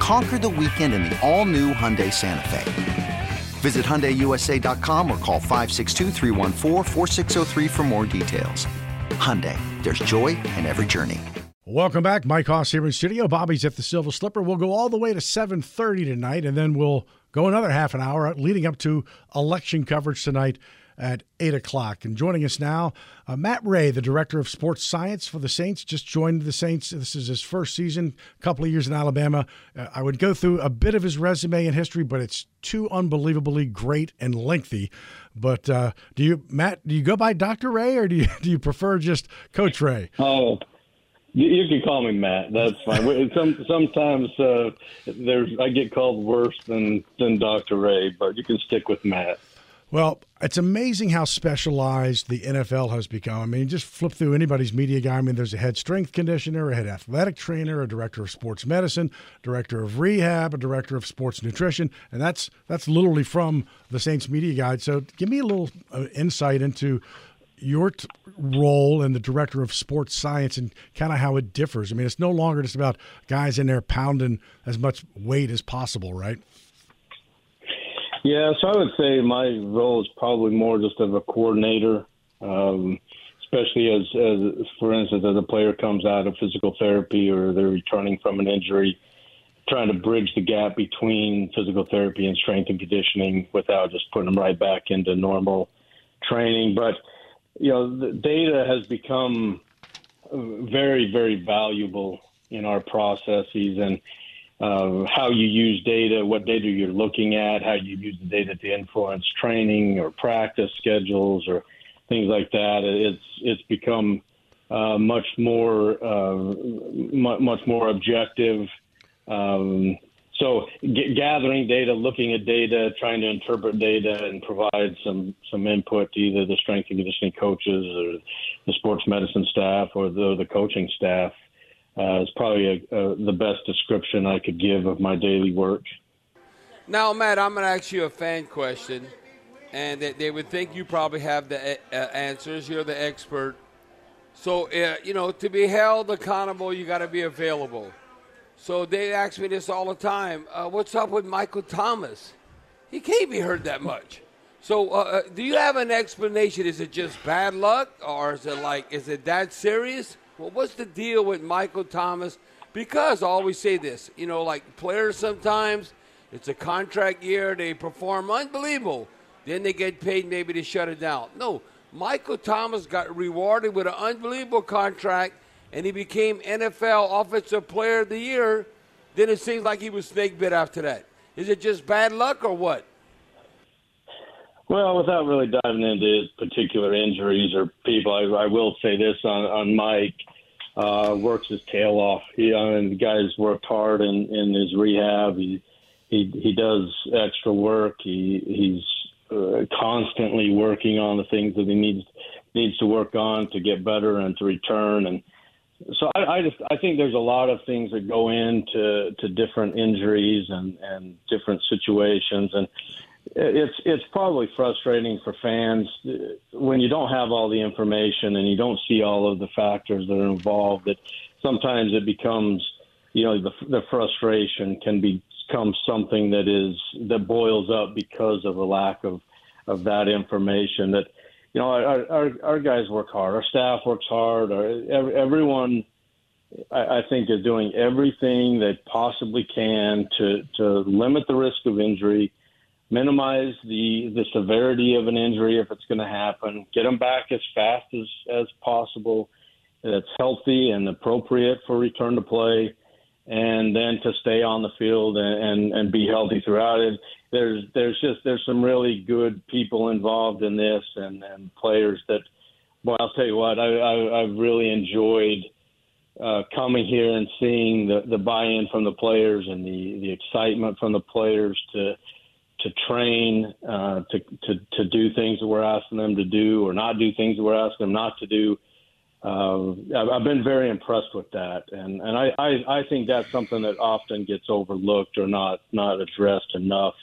Conquer the weekend in the all-new Hyundai Santa Fe. Visit HyundaiUSA.com or call 562 for more details. Hyundai, there's joy in every journey. Welcome back. Mike Hoss here in studio. Bobby's at the Silver Slipper. We'll go all the way to 7.30 tonight, and then we'll go another half an hour leading up to election coverage tonight at 8 o'clock. And joining us now, uh, Matt Ray, the Director of Sports Science for the Saints, just joined the Saints. This is his first season, a couple of years in Alabama. Uh, I would go through a bit of his resume and history, but it's too unbelievably great and lengthy. But uh, do you, Matt, do you go by Dr. Ray or do you, do you prefer just Coach Ray? Oh, you can call me Matt. That's fine. Some, sometimes uh, there's I get called worse than than Dr. Ray, but you can stick with Matt. Well, it's amazing how specialized the NFL has become. I mean, just flip through anybody's media guy. I mean, there's a head strength conditioner, a head athletic trainer, a director of sports medicine, director of rehab, a director of sports nutrition, and that's that's literally from the Saints media guide. So, give me a little uh, insight into your t- role and the director of sports science and kind of how it differs. I mean, it's no longer just about guys in there pounding as much weight as possible, right? Yeah, so I would say my role is probably more just of a coordinator, um, especially as, as, for instance, as a player comes out of physical therapy or they're returning from an injury, trying to bridge the gap between physical therapy and strength and conditioning without just putting them right back into normal training. But you know, the data has become very, very valuable in our processes and uh, how you use data, what data you're looking at, how you use the data to influence training or practice schedules or things like that. It's it's become uh, much more uh, much more objective. Um, so g- gathering data, looking at data, trying to interpret data, and provide some some input to either the strength and conditioning coaches or the sports medicine staff or the, the coaching staff uh, is probably a, a, the best description I could give of my daily work. Now, Matt, I'm going to ask you a fan question, and they, they would think you probably have the uh, answers. You're the expert. So, uh, you know, to be held accountable, you got to be available. So they ask me this all the time. Uh, what's up with Michael Thomas? He can't be hurt that much. So, uh, uh, do you have an explanation? Is it just bad luck, or is it like, is it that serious? Well, what's the deal with Michael Thomas? Because I always say this, you know, like players sometimes, it's a contract year, they perform unbelievable. Then they get paid maybe to shut it down. No, Michael Thomas got rewarded with an unbelievable contract and he became NFL Offensive Player of the Year. Then it seems like he was snake bit after that. Is it just bad luck or what? Well, without really diving into particular injuries or people, I, I will say this on, on Mike uh, works his tail off. He, I mean, the guy's worked hard in, in his rehab. He, he, he does extra work. He, he's uh, constantly working on the things that he needs, needs to work on to get better and to return. And so I, I just, I think there's a lot of things that go into, to different injuries and, and different situations. And, it's it's probably frustrating for fans uh, when you don't have all the information and you don't see all of the factors that are involved. That sometimes it becomes, you know, the, the frustration can become something that is that boils up because of a lack of of that information. That you know, our our, our guys work hard, our staff works hard, our, everyone. I, I think is doing everything they possibly can to to limit the risk of injury minimize the the severity of an injury if it's going to happen, get them back as fast as as possible, that's healthy and appropriate for return to play, and then to stay on the field and and, and be healthy throughout it. There's there's just there's some really good people involved in this and and players that. Well, I'll tell you what, I, I I've really enjoyed uh, coming here and seeing the, the buy-in from the players and the, the excitement from the players to to train, uh, to, to to do things that we're asking them to do, or not do things that we're asking them not to do. Uh, I've been very impressed with that, and and I, I I think that's something that often gets overlooked or not not addressed enough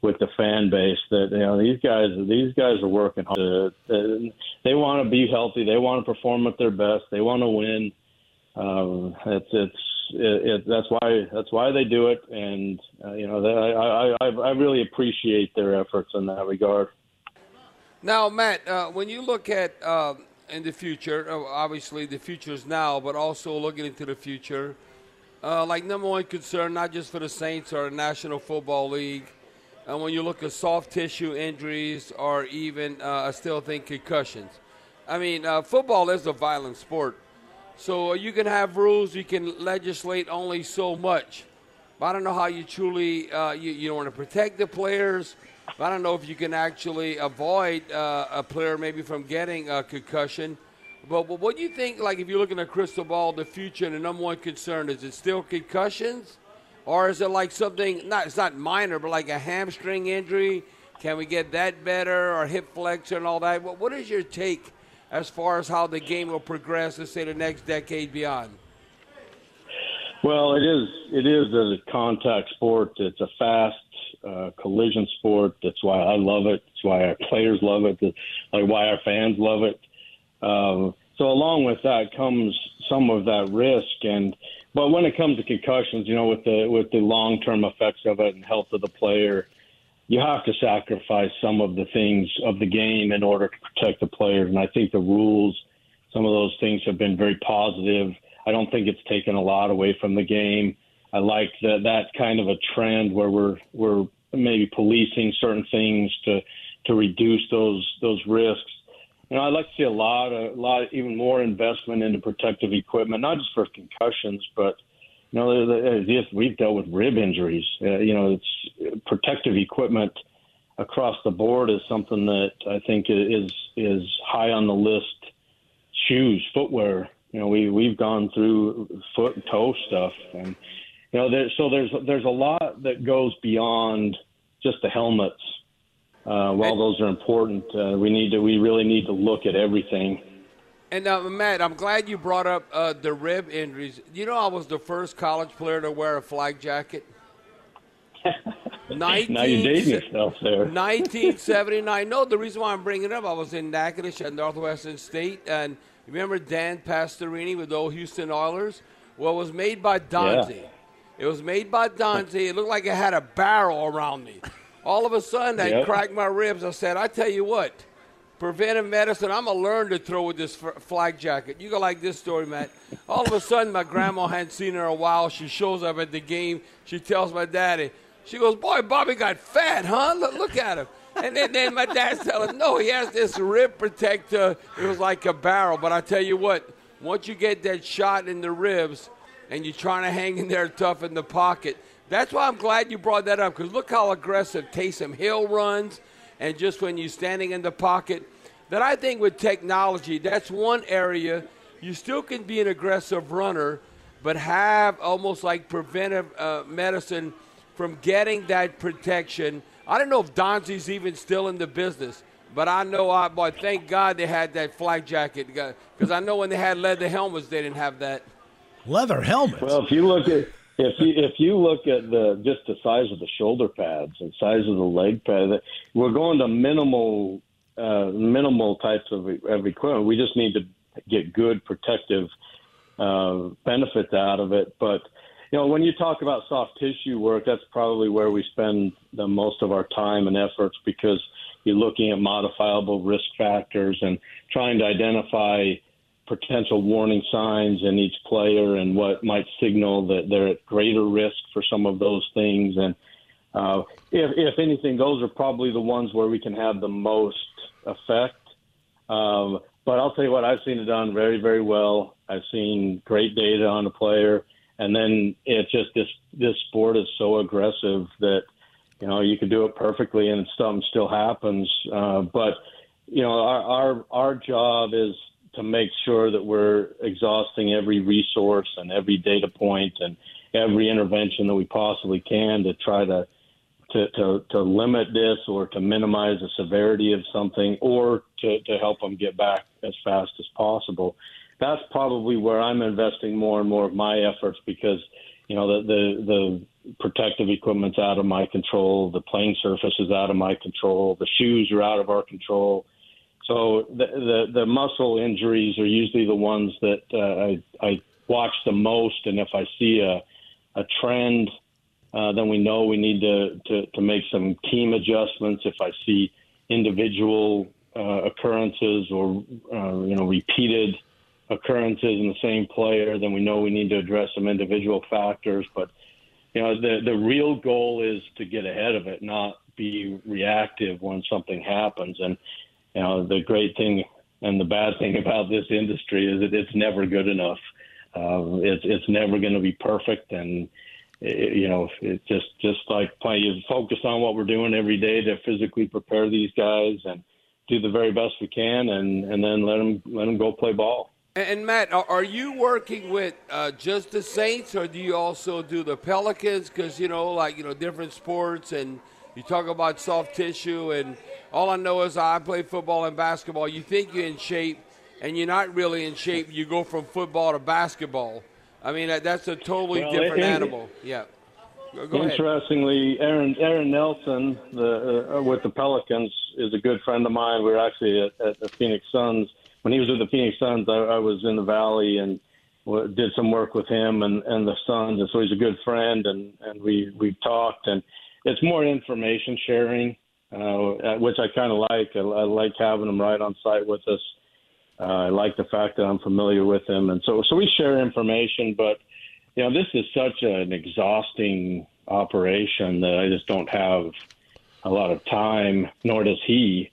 with the fan base. That you know these guys these guys are working hard. They want to be healthy. They want to perform at their best. They want to win. Um, it's it's it, it, that's why that's why they do it, and uh, you know I, I I really appreciate their efforts in that regard. Now, Matt, uh, when you look at uh, in the future, uh, obviously the future is now, but also looking into the future, uh, like number one concern, not just for the Saints or National Football League, and when you look at soft tissue injuries or even, uh, I still think concussions. I mean, football is a violent sport. So you can have rules, you can legislate only so much. But I don't know how you truly uh, you, you want to protect the players. I don't know if you can actually avoid uh, a player maybe from getting a concussion. But, but what do you think? Like if you're looking at crystal ball, the future and the number one concern is it still concussions, or is it like something not it's not minor, but like a hamstring injury? Can we get that better, or hip flexor and all that? What, what is your take as far as how the game will progress, let's say, the next decade beyond? Well, it is. It is a contact sport. It's a fast uh, collision sport. That's why I love it. That's why our players love it. That's like why our fans love it. Um, so along with that comes some of that risk, and but when it comes to concussions, you know, with the with the long term effects of it and health of the player, you have to sacrifice some of the things of the game in order to protect the players. And I think the rules, some of those things have been very positive. I don't think it's taken a lot away from the game. I like that that kind of a trend where we're we're maybe policing certain things to to reduce those those risks. You know, I'd like to see a lot, a lot, even more investment into protective equipment, not just for concussions, but you know, yes, we've dealt with rib injuries. Uh, you know, it's protective equipment across the board is something that I think is is high on the list. Shoes, footwear. You know, we we've gone through foot and toe stuff, and you know, there, so there's there's a lot that goes beyond just the helmets. Uh, while those are important, uh, we need to we really need to look at everything and uh, Matt, I'm glad you brought up uh, the rib injuries. You know, I was the first college player to wear a flak jacket. 19, now you're dating yourself there. 1979. no, the reason why I'm bringing it up, I was in Natchitoches at Northwestern State, and remember Dan Pastorini with the old Houston Oilers? Well, it was made by Donzi. Yeah. It was made by Donzi. It looked like it had a barrel around me. All of a sudden, I yep. cracked my ribs. I said, I tell you what – preventive medicine. I'm gonna learn to throw with this flak jacket. You go like this story, Matt. All of a sudden, my grandma hadn't seen her in a while. She shows up at the game. She tells my daddy. She goes, "Boy, Bobby got fat, huh? Look, look at him." And then, then my dad's telling, "No, he has this rib protector. It was like a barrel." But I tell you what, once you get that shot in the ribs, and you're trying to hang in there tough in the pocket. That's why I'm glad you brought that up because look how aggressive Taysom Hill runs and just when you're standing in the pocket. That I think with technology, that's one area you still can be an aggressive runner, but have almost like preventive uh, medicine from getting that protection. I don't know if Donzi's even still in the business, but I know, I, boy, thank God they had that flak jacket because I know when they had leather helmets, they didn't have that. Leather helmets. Well, if you look at if you if you look at the just the size of the shoulder pads and size of the leg pad, we're going to minimal uh, minimal types of, of equipment. We just need to get good protective uh, benefits out of it. But you know, when you talk about soft tissue work, that's probably where we spend the most of our time and efforts because you're looking at modifiable risk factors and trying to identify potential warning signs in each player and what might signal that they're at greater risk for some of those things. And uh, if, if anything, those are probably the ones where we can have the most effect. Um, but I'll tell you what, I've seen it done very, very well. I've seen great data on the player, and then it's just this this sport is so aggressive that you know you could do it perfectly and something still happens. Uh, but you know, our our our job is to make sure that we're exhausting every resource and every data point and every intervention that we possibly can to try to to, to, to limit this or to minimize the severity of something or to, to help them get back as fast as possible. That's probably where I'm investing more and more of my efforts because, you know, the, the, the protective equipment's out of my control, the playing surface is out of my control, the shoes are out of our control. So the, the, the muscle injuries are usually the ones that uh, I, I watch the most, and if I see a, a trend – uh, then we know we need to, to, to make some team adjustments. If I see individual uh, occurrences or uh, you know repeated occurrences in the same player, then we know we need to address some individual factors. But you know the the real goal is to get ahead of it, not be reactive when something happens. And you know the great thing and the bad thing about this industry is that it's never good enough. Uh, it's it's never going to be perfect, and it, you know, it just just like playing, You focus on what we're doing every day to physically prepare these guys and do the very best we can, and and then let them let them go play ball. And Matt, are you working with uh, just the Saints, or do you also do the Pelicans? Because you know, like you know, different sports, and you talk about soft tissue, and all I know is I play football and basketball. You think you're in shape, and you're not really in shape. You go from football to basketball. I mean, that's a totally well, different it, animal. Yeah. Go Interestingly, Aaron Aaron Nelson, the uh, with the Pelicans, is a good friend of mine. We were actually at, at the Phoenix Suns when he was with the Phoenix Suns. I, I was in the Valley and w- did some work with him and, and the Suns, and so he's a good friend. And and we we talked, and it's more information sharing, uh, which I kind of like. I, I like having him right on site with us uh, I like the fact that I'm familiar with him, and so so we share information. But you know, this is such an exhausting operation that I just don't have a lot of time, nor does he.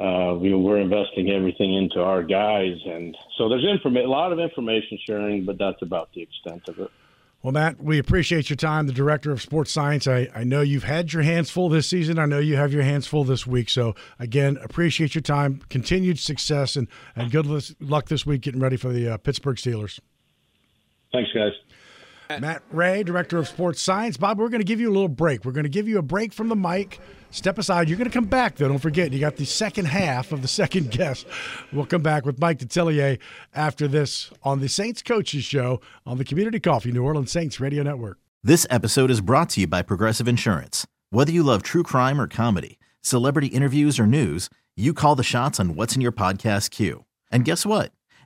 Uh, we, we're investing everything into our guys, and so there's informa- a lot of information sharing, but that's about the extent of it. Well, Matt, we appreciate your time, the director of sports science. I, I know you've had your hands full this season. I know you have your hands full this week. So, again, appreciate your time, continued success, and, and good luck this week getting ready for the uh, Pittsburgh Steelers. Thanks, guys. Matt Ray, Director of Sports Science. Bob, we're going to give you a little break. We're going to give you a break from the mic. Step aside. You're going to come back, though. Don't forget, you got the second half of the second guest. We'll come back with Mike Detillier after this on the Saints Coaches Show on the Community Coffee New Orleans Saints Radio Network. This episode is brought to you by Progressive Insurance. Whether you love true crime or comedy, celebrity interviews or news, you call the shots on what's in your podcast queue. And guess what?